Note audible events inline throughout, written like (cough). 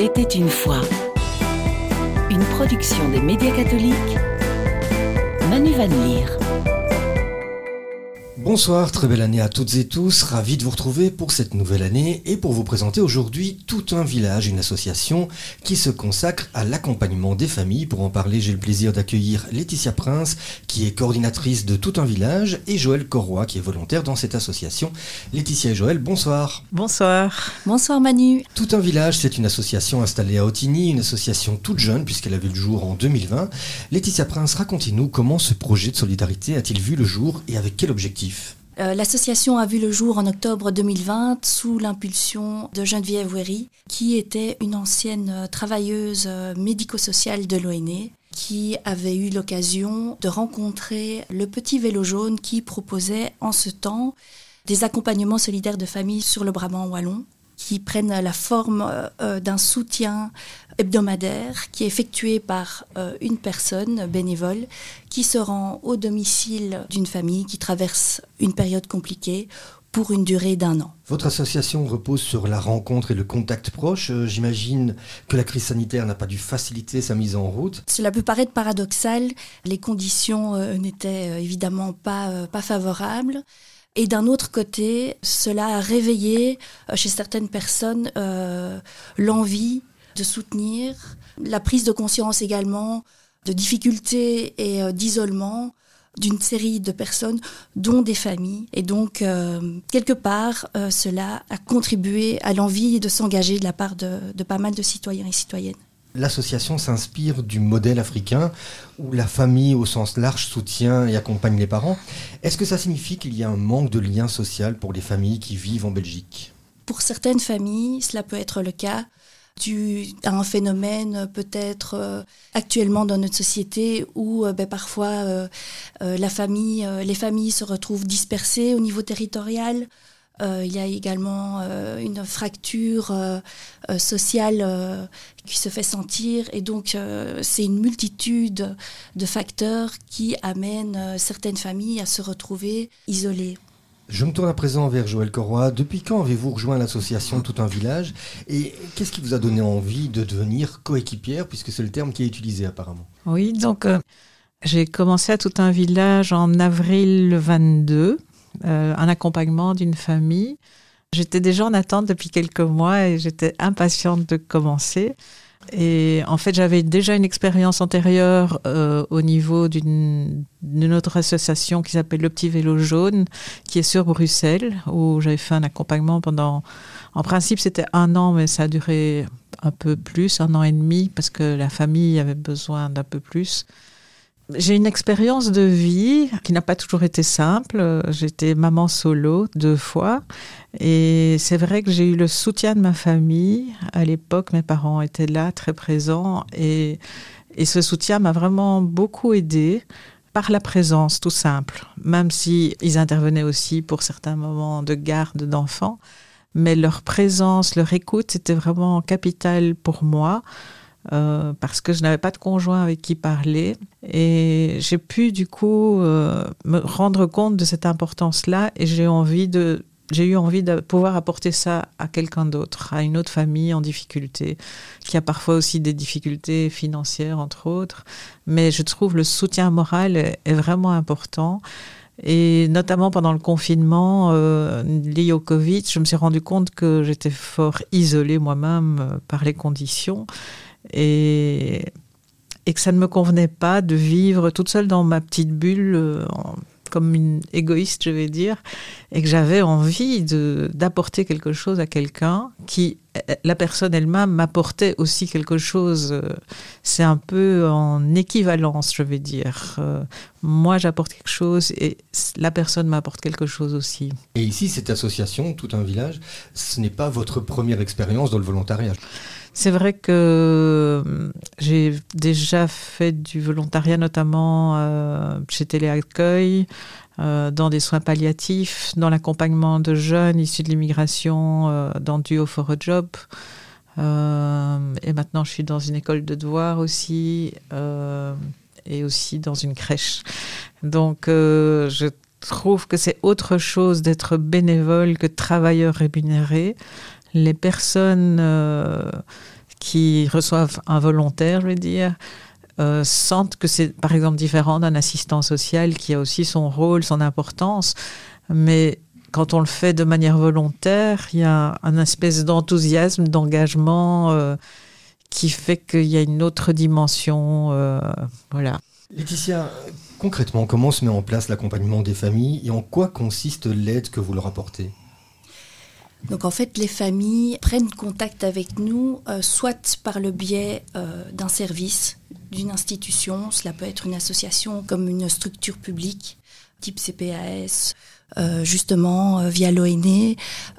Il était une fois. Une production des médias catholiques. Manu Van Leer. Bonsoir, très belle année à toutes et tous, ravi de vous retrouver pour cette nouvelle année et pour vous présenter aujourd'hui Tout un village, une association qui se consacre à l'accompagnement des familles. Pour en parler, j'ai le plaisir d'accueillir Laetitia Prince, qui est coordinatrice de Tout un village, et Joël Corroy, qui est volontaire dans cette association. Laetitia et Joël, bonsoir. Bonsoir. Bonsoir Manu. Tout un village, c'est une association installée à Otigny, une association toute jeune puisqu'elle a vu le jour en 2020. Laetitia Prince, racontez-nous comment ce projet de solidarité a-t-il vu le jour et avec quel objectif? Euh, L'association a vu le jour en octobre 2020 sous l'impulsion de Geneviève Wery, qui était une ancienne euh, travailleuse euh, médico-sociale de l'ONE qui avait eu l'occasion de rencontrer le petit vélo jaune qui proposait en ce temps des accompagnements solidaires de familles sur le Brabant wallon qui prennent la forme d'un soutien hebdomadaire qui est effectué par euh, une personne bénévole qui se rend au domicile d'une famille qui traverse une période compliquée pour une durée d'un an. Votre association repose sur la rencontre et le contact proche. Euh, j'imagine que la crise sanitaire n'a pas dû faciliter sa mise en route. Cela peut paraître paradoxal. Les conditions euh, n'étaient évidemment pas, pas favorables. Et d'un autre côté, cela a réveillé chez certaines personnes l'envie de soutenir, la prise de conscience également de difficultés et euh, d'isolement d'une série de personnes, dont des familles. Et donc, euh, quelque part, euh, cela a contribué à l'envie de s'engager de la part de, de pas mal de citoyens et citoyennes. L'association s'inspire du modèle africain où la famille au sens large soutient et accompagne les parents. Est-ce que ça signifie qu'il y a un manque de lien social pour les familles qui vivent en Belgique? Pour certaines familles, cela peut être le cas dû à un phénomène peut-être euh, actuellement dans notre société où euh, ben, parfois euh, les familles se retrouvent dispersées au niveau territorial. Il y a également une fracture sociale qui se fait sentir et donc c'est une multitude de facteurs qui amènent certaines familles à se retrouver isolées. Je me tourne à présent vers Joël Corroy. Depuis quand avez-vous rejoint l'association Tout un village? Et qu'est-ce qui vous a donné envie de devenir coéquipière, puisque c'est le terme qui est utilisé apparemment? Oui, donc euh, j'ai commencé à Tout un village en avril 22, euh, un accompagnement d'une famille. J'étais déjà en attente depuis quelques mois et j'étais impatiente de commencer. Et en fait, j'avais déjà une expérience antérieure euh, au niveau d'une autre association qui s'appelle Le Petit Vélo Jaune, qui est sur Bruxelles, où j'avais fait un accompagnement pendant. En principe, c'était un an, mais ça a duré un peu plus, un an et demi, parce que la famille avait besoin d'un peu plus. J'ai une expérience de vie qui n'a pas toujours été simple. J'étais maman solo deux fois. Et c'est vrai que j'ai eu le soutien de ma famille. À l'époque, mes parents étaient là, très présents. Et, ce soutien m'a vraiment beaucoup aidé par la présence, tout simple. Même si ils intervenaient aussi pour certains moments de garde d'enfants. Mais leur présence, leur écoute, c'était vraiment capital pour moi. Euh, parce que je n'avais pas de conjoint avec qui parler. Et j'ai pu du coup euh, me rendre compte de cette importance-là et j'ai eu envie de pouvoir apporter ça à quelqu'un d'autre, à une autre famille en difficulté, qui a parfois aussi des difficultés financières, entre autres. Mais je trouve le soutien moral est, vraiment important. Et notamment pendant le confinement euh, lié au Covid, je me suis rendu compte que j'étais fort isolée moi-même par les conditions et, que ça ne me convenait pas de vivre toute seule dans ma petite bulle, euh, comme une égoïste, je vais dire, et que j'avais envie d'apporter quelque chose à quelqu'un qui, la personne elle-même, m'apportait aussi quelque chose. Euh, c'est un peu en équivalence, je vais dire. Euh, moi, j'apporte quelque chose et la personne m'apporte quelque chose aussi. Et ici, cette association, tout un village, ce n'est pas votre première expérience dans le volontariat? C'est vrai que euh, j'ai déjà fait du volontariat, notamment euh, chez Téléaccueil, euh, dans des soins palliatifs, dans l'accompagnement de jeunes issus de l'immigration, dans Duo for a Job. et maintenant, je suis dans une école de devoir aussi, et aussi dans une crèche. Donc, je trouve que c'est autre chose d'être bénévole que travailleur rémunéré les personnes euh, qui reçoivent un volontaire, je veux dire, euh, sentent que c'est par exemple différent d'un assistant social qui a aussi son rôle, son importance, mais quand on le fait de manière volontaire, il y a un espèce d'enthousiasme, d'engagement euh, qui fait qu'il y a une autre dimension. Voilà. Laetitia, concrètement, comment se met en place l'accompagnement des familles et en quoi consiste l'aide que vous leur apportez? Donc en fait, les familles prennent contact avec nous, euh, soit par le biais d'un service, d'une institution, cela peut être une association comme une structure publique, type CPAS, euh, justement euh, via l'ONE,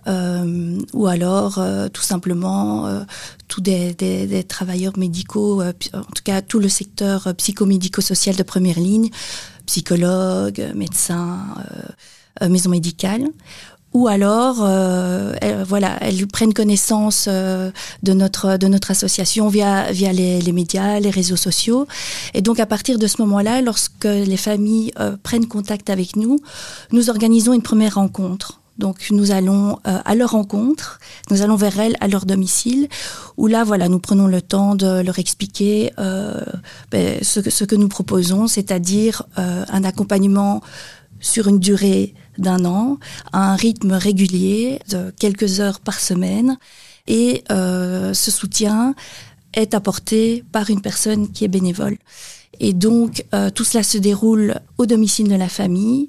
euh, ou alors tout simplement tous des, des, travailleurs médicaux, en tout cas tout le secteur psychomédico-social de première ligne, psychologues, médecins, maisons médicales ou alors euh, elles, voilà elles prennent connaissance euh, de notre de notre association via via les, les, médias les réseaux sociaux. Et donc à partir de ce moment-là lorsque les familles euh, prennent contact avec nous nous organisons une première rencontre. Donc nous allons euh, à leur rencontre, nous allons vers elles à leur domicile, où là voilà nous prenons le temps de leur expliquer euh, ben, ce, ce, que nous proposons, c'est-à-dire un accompagnement sur une durée d'un an, à un rythme régulier de quelques heures par semaine. Et euh, ce soutien est apporté par une personne qui est bénévole. Et donc, euh, tout cela se déroule au domicile de la famille.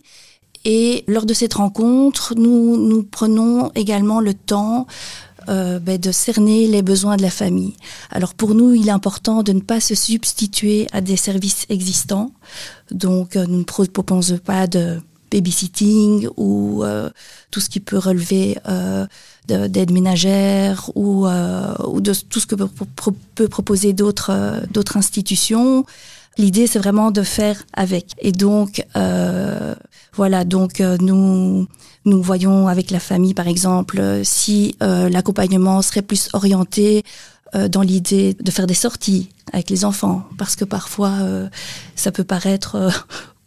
Et lors de cette rencontre, nous, nous prenons également le temps euh, ben, de cerner les besoins de la famille. Alors pour nous, il est important de ne pas se substituer à des services existants. Donc nous ne proposons pas de babysitting ou euh, tout ce qui peut relever euh, d'aide ménagère ou, euh, ou de tout ce que peut, proposer d'autres euh, d'autres institutions. L'idée, c'est vraiment de faire avec. Et donc, euh, voilà, donc nous nous voyons avec la famille, par exemple, si l'accompagnement serait plus orienté dans l'idée de faire des sorties avec les enfants, parce que parfois ça peut paraître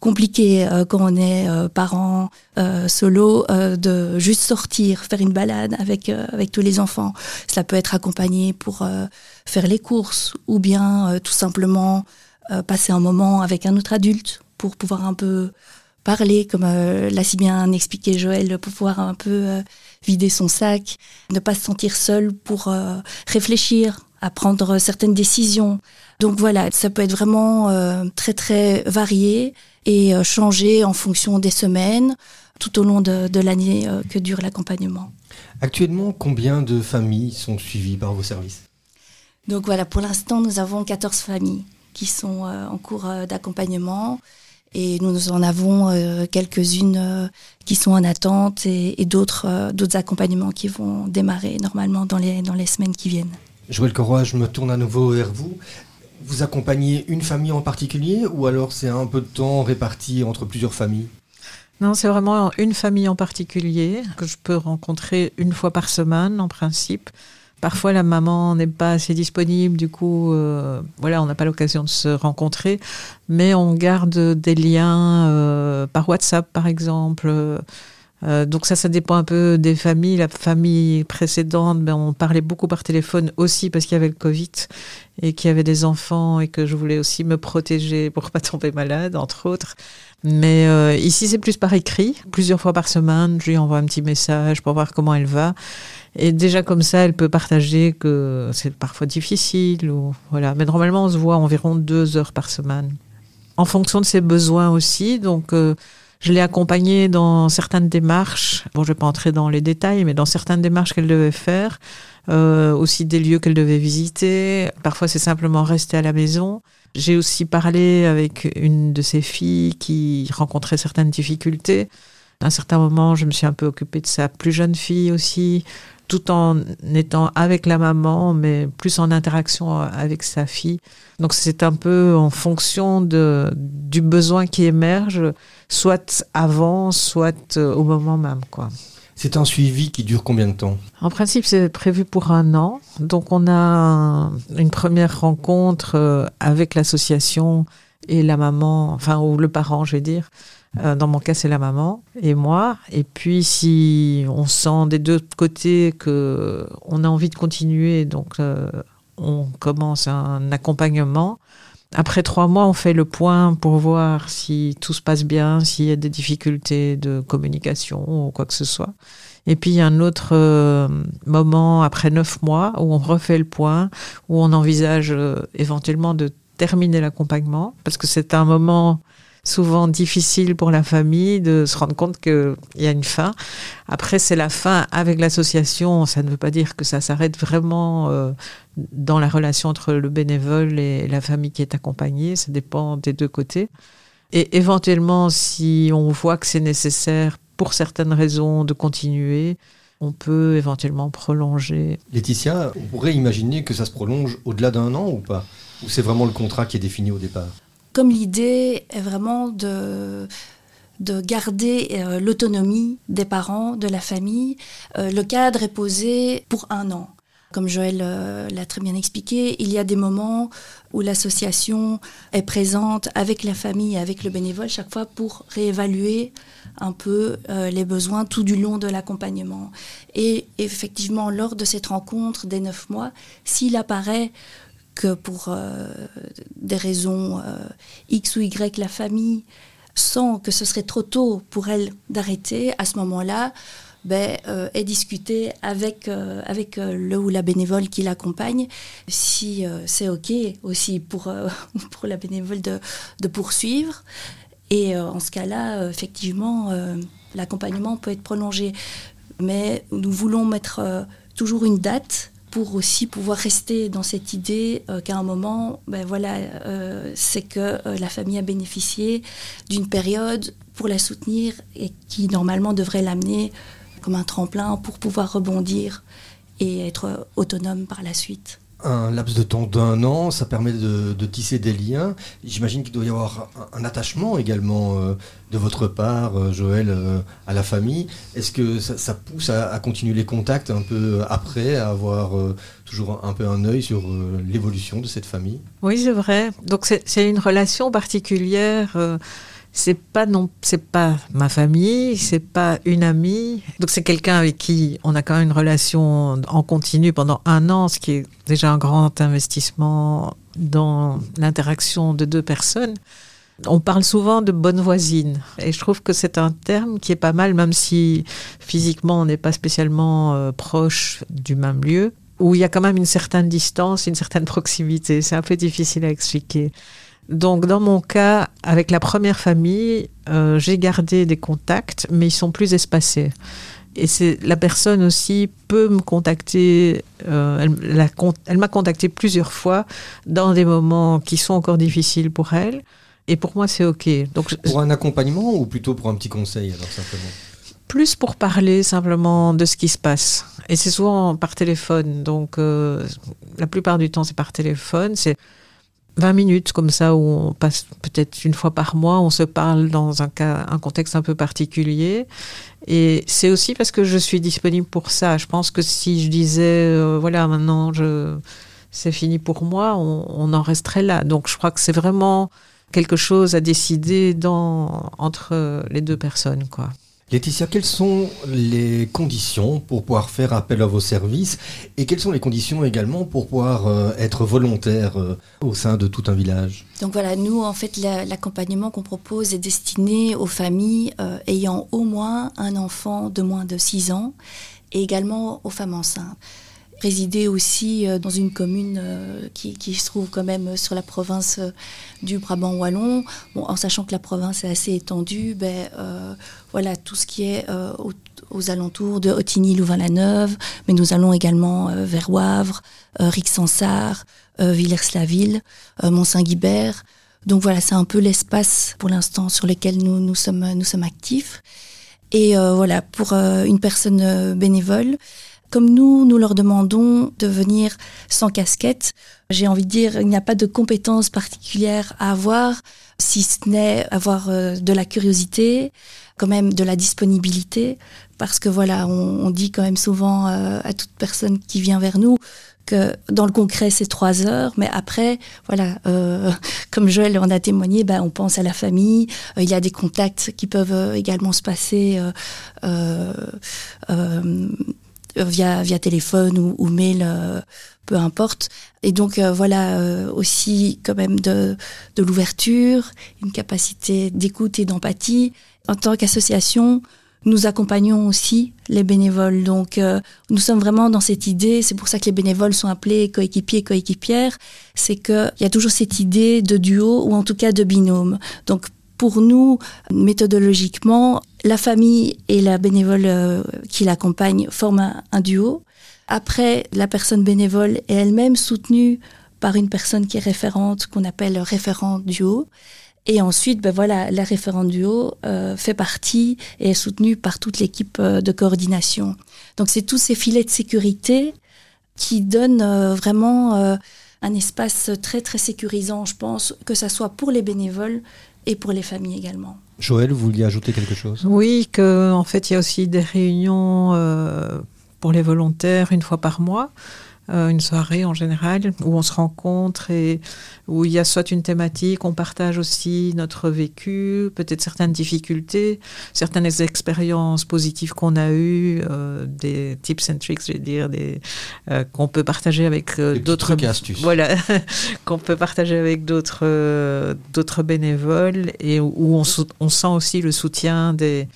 compliqué euh, quand on est euh, parent euh, solo de juste sortir, faire une balade avec avec tous les enfants. Cela peut être accompagné pour faire les courses ou bien tout simplement passer un moment avec un autre adulte pour pouvoir un peu parler, comme l'a si bien expliqué Joël, pour pouvoir un peu vider son sac, ne pas se sentir seul pour réfléchir, à prendre certaines décisions. Donc voilà, ça peut être vraiment très très varié et euh, changer en fonction des semaines tout au long de, de l'année euh, que dure l'accompagnement. Actuellement, combien de familles sont suivies par vos services? Donc voilà, pour l'instant, nous avons 14 familles qui sont euh, en cours d'accompagnement et nous en avons quelques-unes qui sont en attente et, et d'autres d'autres accompagnements qui vont démarrer normalement dans les, dans les semaines qui viennent. Joël Corroy, je me tourne à nouveau vers vous. Vous accompagnez une famille en particulier ou alors c'est un peu de temps réparti entre plusieurs familles? Non, c'est vraiment une famille en particulier que je peux rencontrer une fois par semaine en principe. Parfois, la maman n'est pas assez disponible, du coup, euh, voilà, on n'a pas l'occasion de se rencontrer, mais on garde des liens euh, par WhatsApp, par exemple. Euh, donc ça, ça dépend un peu des familles. La famille précédente, ben, on parlait beaucoup par téléphone aussi parce qu'il y avait le Covid et qu'il y avait des enfants et que je voulais aussi me protéger pour pas tomber malade, entre autres. Mais euh, ici, c'est plus par écrit. Plusieurs fois par semaine, je lui envoie un petit message pour voir comment elle va. Et déjà comme ça, elle peut partager que c'est parfois difficile. Ou, voilà. Mais normalement, on se voit environ deux heures par semaine. En fonction de ses besoins aussi. Donc... Euh, je l'ai accompagnée dans certaines démarches. Bon, je vais pas entrer dans les détails, mais dans certaines démarches qu'elle devait faire, euh, aussi des lieux qu'elle devait visiter. Parfois, c'est simplement rester à la maison. J'ai aussi parlé avec une de ses filles qui rencontrait certaines difficultés. À un certain moment, je me suis un peu occupée de sa plus jeune fille aussi tout en étant avec la maman, mais plus en interaction avec sa fille. Donc c'est un peu en fonction de, du besoin qui émerge, soit avant, soit euh, au moment même. quoi. C'est un suivi qui dure combien de temps? En principe, c'est prévu pour un an. Donc on a une première rencontre euh, avec l'association et la maman, enfin, ou le parent, je vais dire, euh, dans mon cas, c'est la maman et moi. Et puis, si on sent des deux côtés que on a envie de continuer, donc euh, on commence un accompagnement. Après trois mois, on fait le point pour voir si tout se passe bien, s'il y a des difficultés de communication ou quoi que ce soit. Et puis il y a un autre euh, moment après neuf mois où on refait le point, où on envisage éventuellement de terminer l'accompagnement, parce que c'est un moment souvent difficile pour la famille de se rendre compte qu'il y a une fin. Après, c'est la fin avec l'association. Ça ne veut pas dire que ça s'arrête vraiment euh, dans la relation entre le bénévole et la famille qui est accompagnée. Ça dépend des deux côtés. Et éventuellement, si on voit que c'est nécessaire pour certaines raisons de continuer, on peut éventuellement prolonger. Laetitia, on pourrait imaginer que ça se prolonge au-delà d'un an ou pas? Ou c'est vraiment le contrat qui est défini au départ comme l'idée est vraiment de de garder euh, l'autonomie des parents, de la famille. Euh, le cadre est posé pour un an. Comme Joël euh, l'a très bien expliqué, il y a des moments où l'association est présente avec la famille, avec le bénévole, chaque fois pour réévaluer un peu les besoins tout du long de l'accompagnement. Et effectivement, lors de cette rencontre des neuf mois, s'il apparaît que pour euh, des raisons euh, X ou Y, la famille sent que ce serait trop tôt pour elle d'arrêter, à ce moment-là, ben, euh, est discuté avec, avec le ou la bénévole qui l'accompagne, si c'est OK aussi pour, (laughs) pour la bénévole de, de poursuivre. Et en ce cas-là, effectivement, l'accompagnement peut être prolongé. Mais nous voulons mettre toujours une date pour aussi pouvoir rester dans cette idée euh, qu'à un moment, ben voilà, euh, c'est que euh, la famille a bénéficié d'une période pour la soutenir et qui normalement devrait l'amener comme un tremplin pour pouvoir rebondir et être autonome par la suite un laps de temps d'un an, ça permet de, tisser des liens. J'imagine qu'il doit y avoir un, attachement également euh, de votre part, euh, Joël, euh, à la famille. Est-ce que ça, pousse à, continuer les contacts un peu après, à avoir toujours un, peu un œil sur l'évolution de cette famille? Oui, c'est vrai. Donc c'est une relation particulière c'est pas non, c'est pas ma famille, c'est pas une amie. Donc c'est quelqu'un avec qui on a quand même une relation en continu pendant un an, ce qui est déjà un grand investissement dans l'interaction de deux personnes. On parle souvent de bonne voisine et je trouve que c'est un terme qui est pas mal, même si physiquement on n'est pas spécialement euh, proche du même lieu, où il y a quand même une certaine distance, une certaine proximité. C'est un peu difficile à expliquer. Donc dans mon cas, avec la première famille, euh, j'ai gardé des contacts, mais ils sont plus espacés. Et c'est la personne aussi peut me contacter. Euh, elle, m'a contacté plusieurs fois dans des moments qui sont encore difficiles pour elle. Et pour moi, c'est ok. Donc pour un accompagnement ou plutôt pour un petit conseil alors simplement? Plus pour parler simplement de ce qui se passe. Et c'est souvent par téléphone. Donc, euh, la plupart du temps, c'est par téléphone. C'est 20 minutes comme ça où on passe peut-être une fois par mois, on se parle dans un, cas, un contexte un peu particulier. Et c'est aussi parce que je suis disponible pour ça. Je pense que si je disais, euh, voilà, maintenant je, c'est fini pour moi, on, on, en resterait là. Donc je crois que c'est vraiment quelque chose à décider dans, entre les deux personnes, quoi. Laetitia, quelles sont les conditions pour pouvoir faire appel à vos services et quelles sont les conditions également pour pouvoir euh, être volontaire euh, au sein de tout un village? Donc voilà, nous en fait l'accompagnement qu'on propose est destiné aux familles euh, ayant au moins un enfant de moins de 6 ans et également aux femmes enceintes résider aussi euh, dans une commune euh, qui, se trouve quand même sur la province euh, du Brabant wallon, en sachant que la province est assez étendue, ben, voilà tout ce qui est aux, alentours de Otigny, Louvain-la-Neuve, mais nous allons également vers Wavre, Rixensart, Villers-la-Ville, Mont-Saint-Guibert. Donc voilà, c'est un peu l'espace pour l'instant sur lequel nous, nous, sommes, nous sommes actifs. Et voilà, pour une personne bénévole, comme nous, nous leur demandons de venir sans casquette. J'ai envie de dire, il n'y a pas de compétences particulières à avoir, si ce n'est avoir euh, de la curiosité, quand même de la disponibilité, parce que voilà, on, dit quand même souvent euh, à toute personne qui vient vers nous que dans le concret c'est trois heures, mais après voilà, euh, (laughs) comme Joël en a témoigné, ben, on pense à la famille. il y a des contacts qui peuvent également se passer via, via téléphone ou, ou mail, peu importe. Et donc voilà aussi quand même de, de l'ouverture, une capacité d'écoute et d'empathie. En tant qu'association, nous accompagnons aussi les bénévoles. Donc, euh, nous sommes vraiment dans cette idée. C'est pour ça que les bénévoles sont appelés coéquipiers, coéquipières. C'est qu'il y a toujours cette idée de duo ou en tout cas de binôme. Donc, pour nous, méthodologiquement, la famille et la bénévole euh, qui l'accompagne forment un, duo. Après, la personne bénévole est elle-même soutenue par une personne qui est référente, qu'on appelle référent duo. Et ensuite, ben voilà, la référente du haut euh, fait partie et est soutenue par toute l'équipe euh, de coordination. Donc c'est tous ces filets de sécurité qui donnent euh, vraiment un espace très très sécurisant, je pense, que ce soit pour les bénévoles et pour les familles également. Joël, vous vouliez ajouter quelque chose? Oui, que en fait il y a aussi des réunions pour les volontaires une fois par mois. Euh, une soirée en général où on se rencontre et où il y a soit une thématique, on partage aussi notre vécu, peut-être certaines difficultés, certaines expériences positives qu'on a eues, euh, des tips and tricks, je vais dire, des euh, qu'on peut partager avec d'autres voilà (laughs) qu'on peut partager avec d'autres d'autres bénévoles et où on, on, sent aussi le soutien des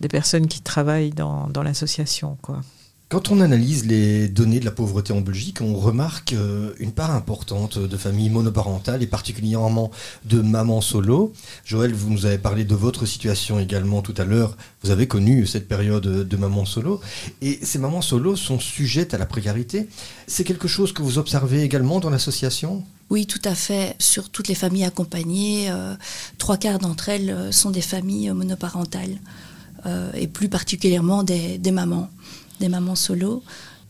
des personnes qui travaillent dans, dans l'association quoi. Quand on analyse les données de la pauvreté en Belgique, on remarque euh, une part importante de familles monoparentales et particulièrement de mamans solo. Joël, vous nous avez parlé de votre situation également tout à l'heure. Vous avez connu cette période de maman solo. Et ces mamans solo sont sujettes à la précarité. C'est quelque chose que vous observez également dans l'association? Oui, tout à fait. Sur toutes les familles accompagnées, euh, trois quarts d'entre elles euh, sont des familles monoparentales, et plus particulièrement des mamans des mamans solo.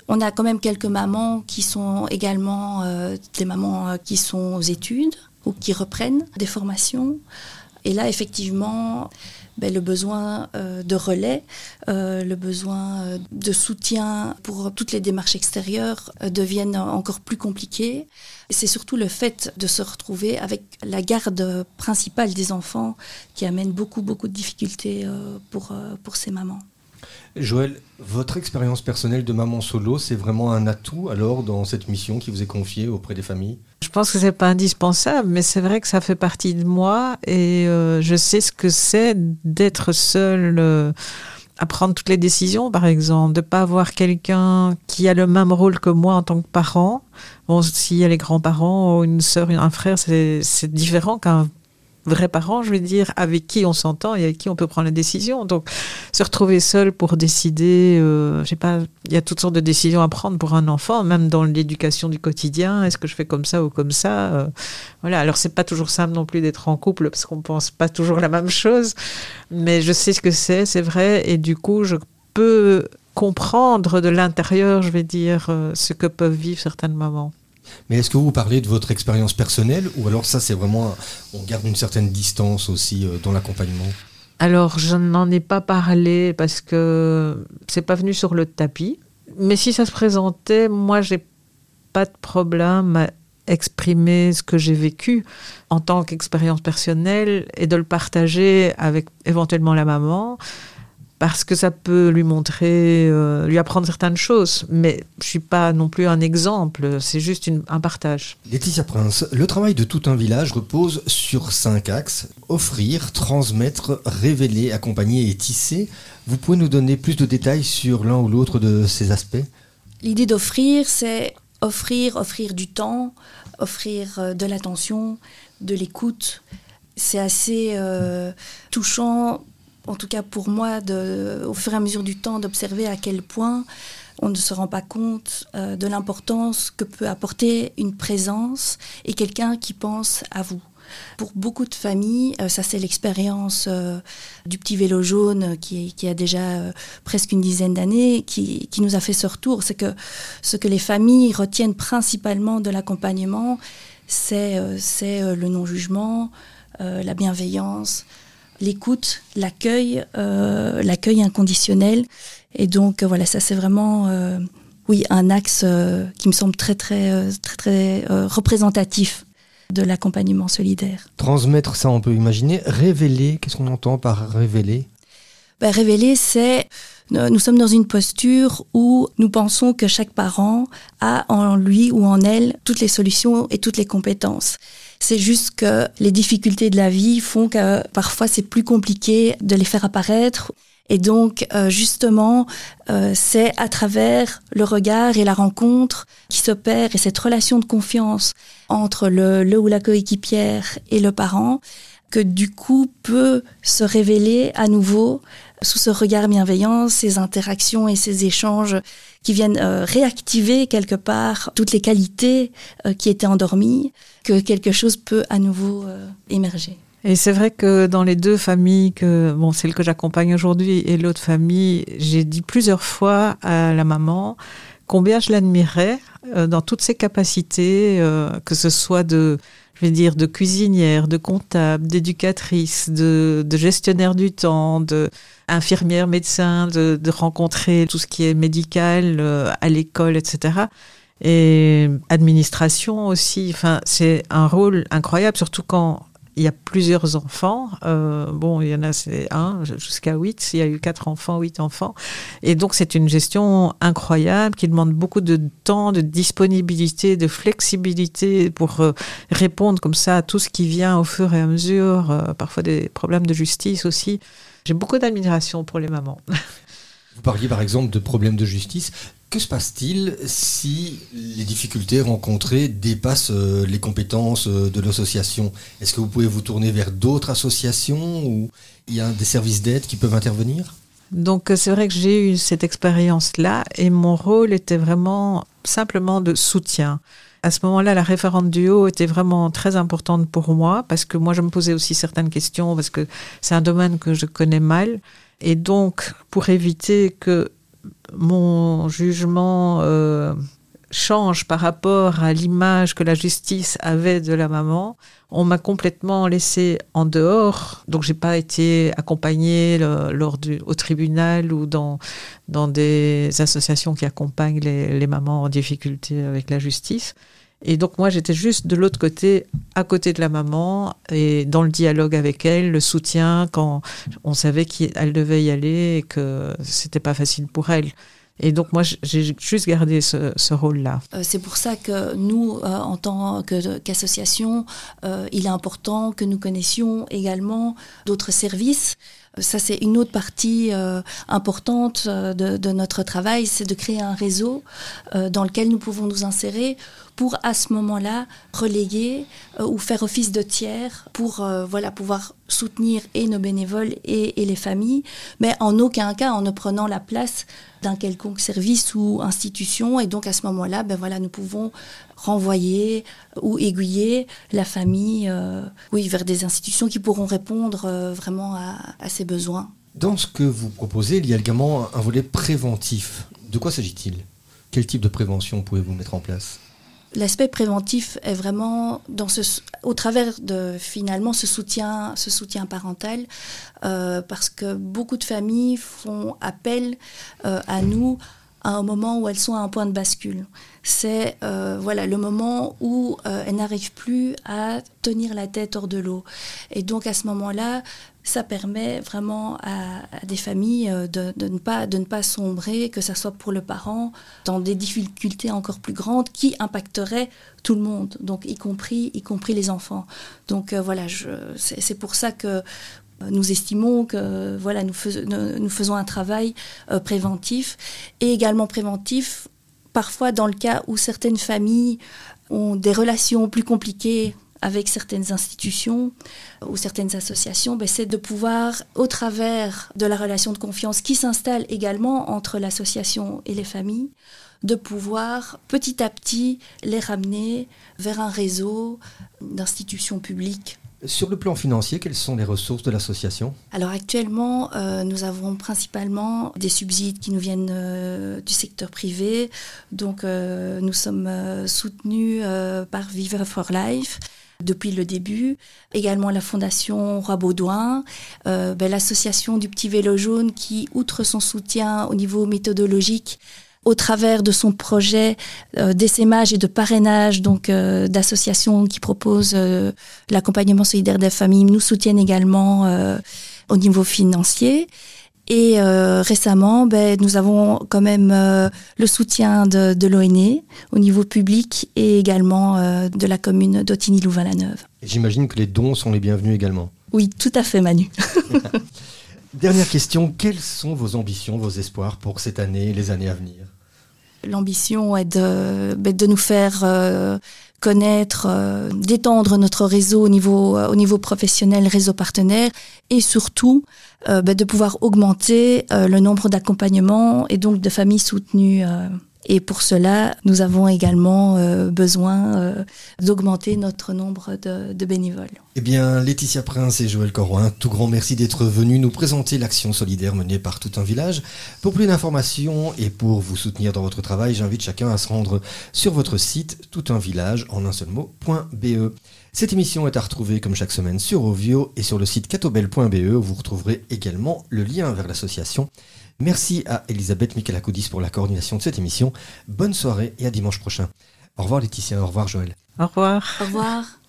On a quand même quelques mamans qui sont également euh, des mamans euh, qui sont aux études ou qui reprennent des formations. Et là, effectivement, ben, le besoin euh, de relais, le besoin de soutien pour toutes les démarches extérieures deviennent encore plus compliqués. C'est surtout le fait de se retrouver avec la garde principale des enfants qui amène beaucoup, beaucoup de difficultés pour, pour ces mamans. Joël, votre expérience personnelle de maman solo, c'est vraiment un atout alors dans cette mission qui vous est confiée auprès des familles? Je pense que c'est pas indispensable, mais c'est vrai que ça fait partie de moi et euh, je sais ce que c'est d'être seule. Euh, à prendre toutes les décisions, par exemple, de pas avoir quelqu'un qui a le même rôle que moi en tant que parent. Bon, s'il y a les grands-parents, une sœur, un frère, c'est différent qu'un vrais parents, je veux dire, avec qui on s'entend et avec qui on peut prendre la décision. Donc, se retrouver seul pour décider, euh, je sais pas, il y a toutes sortes de décisions à prendre pour un enfant, même dans l'éducation du quotidien. Est-ce que je fais comme ça ou comme ça euh, Voilà. Alors, c'est pas toujours simple non plus d'être en couple parce qu'on pense pas toujours la même chose, mais je sais ce que c'est, c'est vrai, et du coup, je peux comprendre de l'intérieur, je vais dire, euh, ce que peuvent vivre certaines mamans. Mais est-ce que vous parlez de votre expérience personnelle ou alors ça c'est vraiment, on garde une certaine distance aussi euh, dans l'accompagnement? Alors je n'en ai pas parlé parce que c'est pas venu sur le tapis. Mais si ça se présentait, moi j'ai pas de problème à exprimer ce que j'ai vécu en tant qu'expérience personnelle et de le partager avec éventuellement la maman parce que ça peut lui montrer, euh, lui apprendre certaines choses. Mais je suis pas non plus un exemple, c'est juste un partage. Laetitia Prince, le travail de tout un village repose sur cinq axes offrir, transmettre, révéler, accompagner et tisser. Vous pouvez nous donner plus de détails sur l'un ou l'autre de ces aspects? L'idée d'offrir, c'est offrir, offrir du temps, offrir euh, de l'attention, de l'écoute. C'est assez euh, touchant en tout cas pour moi, au fur et à mesure du temps, d'observer à quel point on ne se rend pas compte euh, de l'importance que peut apporter une présence et quelqu'un qui pense à vous. Pour beaucoup de familles, euh, ça c'est l'expérience euh, du petit vélo jaune qui, a déjà presque une dizaine d'années, qui, qui, nous a fait ce retour. C'est que ce que les familles retiennent principalement de l'accompagnement, c'est le non-jugement, la bienveillance, l'écoute, l'accueil, euh, l'accueil inconditionnel. Et donc euh, voilà, ça c'est vraiment euh, oui un axe qui me semble très très très très représentatif de l'accompagnement solidaire. Transmettre ça, on peut imaginer. Révéler, qu'est-ce qu'on entend par révéler? Ben, Révéler, c'est nous sommes dans une posture où nous pensons que chaque parent a en lui ou en elle toutes les solutions et toutes les compétences. C'est juste que les difficultés de la vie font que parfois c'est plus compliqué de les faire apparaître. Et donc, euh, justement, euh, c'est à travers le regard et la rencontre qui s'opère et cette relation de confiance entre le, le ou la coéquipière et le parent que du coup peut se révéler à nouveau sous ce regard bienveillant, ces interactions et ces échanges qui viennent euh, réactiver quelque part toutes les qualités euh, qui étaient endormies, que quelque chose peut à nouveau euh, émerger. Et c'est vrai que dans les deux familles, que bon, celle que j'accompagne aujourd'hui et l'autre famille, j'ai dit plusieurs fois à la maman combien je l'admirais dans toutes ses capacités, que ce soit de je vais dire, de cuisinière, de comptable, d'éducatrice, de, gestionnaire du temps, de infirmière, médecin, de, de rencontrer tout ce qui est médical euh, à l'école, etc. Et administration aussi. Enfin, c'est un rôle incroyable, surtout quand il y a plusieurs enfants. Euh, bon, il y en a un jusqu'à huit. Il y a eu quatre enfants, huit enfants. Et donc c'est une gestion incroyable qui demande beaucoup de temps, de disponibilité, de flexibilité pour euh, répondre comme ça à tout ce qui vient au fur et à mesure. Euh, parfois des problèmes de justice aussi. J'ai beaucoup d'admiration pour les mamans. Vous parliez par exemple de problèmes de justice. Que se passe-t-il si les difficultés rencontrées dépassent euh, les compétences euh, de l'association? Est-ce que vous pouvez vous tourner vers d'autres associations ou il y a des services d'aide qui peuvent intervenir? Donc c'est vrai que j'ai eu cette expérience-là et mon rôle était vraiment simplement de soutien. À ce moment-là, la référente du haut était vraiment très importante pour moi parce que moi, je me posais aussi certaines questions parce que c'est un domaine que je connais mal. Et donc, pour éviter que mon jugement euh, change par rapport à l'image que la justice avait de la maman. On m'a complètement laissé en dehors, donc j'ai pas été accompagnée lors du, au tribunal ou dans, dans des associations qui accompagnent les, les mamans en difficulté avec la justice. Et donc moi j'étais juste de l'autre côté, à côté de la maman, et dans le dialogue avec elle, le soutien quand on savait qu'elle devait y aller et que c'était pas facile pour elle. Et donc moi, j'ai juste gardé ce, rôle-là. Euh, c'est pour ça que nous, euh, en tant qu'association, euh, il est important que nous connaissions également d'autres services. Ça, c'est une autre partie importante de, notre travail, c'est de créer un réseau dans lequel nous pouvons nous insérer pour à ce moment-là reléguer ou faire office de tiers pour voilà pouvoir soutenir et nos bénévoles et, les familles, mais en aucun cas en ne prenant la place d'un quelconque service ou institution. Et donc à ce moment-là, ben voilà, nous pouvons renvoyer ou aiguiller la famille euh, oui, vers des institutions qui pourront répondre euh, vraiment à ses besoins. Dans ce que vous proposez, il y a également un volet préventif. De quoi s'agit-il? Quel type de prévention pouvez-vous mettre en place? L'aspect préventif est vraiment au travers de finalement ce soutien, ce soutien parental, euh, parce que beaucoup de familles font appel euh, à nous un moment où elles sont à un point de bascule. C'est euh, voilà le moment où euh, elles n'arrivent plus à tenir la tête hors de l'eau. Et donc à ce moment-là, ça permet vraiment à, des familles euh, de, ne pas, de ne pas sombrer, que ce soit pour le parent, dans des difficultés encore plus grandes qui impacteraient tout le monde, donc y compris, y compris les enfants. Donc voilà, c'est pour ça que nous estimons que voilà, nous, fais, nous faisons un travail euh, préventif. Et également préventif parfois dans le cas où certaines familles ont des relations plus compliquées avec certaines institutions ou certaines associations, ben c'est de pouvoir, au travers de la relation de confiance qui s'installe également entre l'association et les familles, de pouvoir petit à petit les ramener vers un réseau d'institutions publiques sur le plan financier, quelles sont les ressources de l'association? Alors actuellement, euh, nous avons principalement des subsides qui nous viennent euh, du secteur privé. Donc euh, nous sommes soutenus par Viva for Life depuis le début. Également la fondation Roi Baudouin, ben, l'association du petit vélo jaune qui, outre son soutien au niveau méthodologique, au travers de son projet euh, d'essaimage et de parrainage, donc euh, d'associations qui proposent euh, l'accompagnement solidaire des familles, nous soutiennent également au niveau financier. Et récemment, ben, nous avons quand même le soutien de, de l'ONE au niveau public et également de la commune d'Ottigny-Louvain-la-Neuve. J'imagine que les dons sont les bienvenus également. Oui, tout à fait, Manu. (laughs) Dernière question, quelles sont vos ambitions, vos espoirs pour cette année et les années à venir? L'ambition est de, ben, de nous faire euh, connaître, euh, d'étendre notre réseau au niveau, euh, au niveau professionnel, réseau partenaire, et surtout ben, de pouvoir augmenter le nombre d'accompagnements et donc de familles soutenues. Et pour cela, nous avons également euh, besoin euh, d'augmenter notre nombre de, bénévoles. Eh bien, Laetitia Prince et Joël Corroin, un tout grand merci d'être venus nous présenter l'action solidaire menée par tout un village. Pour plus d'informations et pour vous soutenir dans votre travail, j'invite chacun à se rendre sur votre site toutunvillage en un seul mot.be. Cette émission est à retrouver comme chaque semaine sur Ovio et sur le site catobel.be où vous retrouverez également le lien vers l'association. Merci à Elisabeth Michelakoudis pour la coordination de cette émission. Bonne soirée et à dimanche prochain. Au revoir Laetitia, au revoir Joël. Au revoir. Au revoir.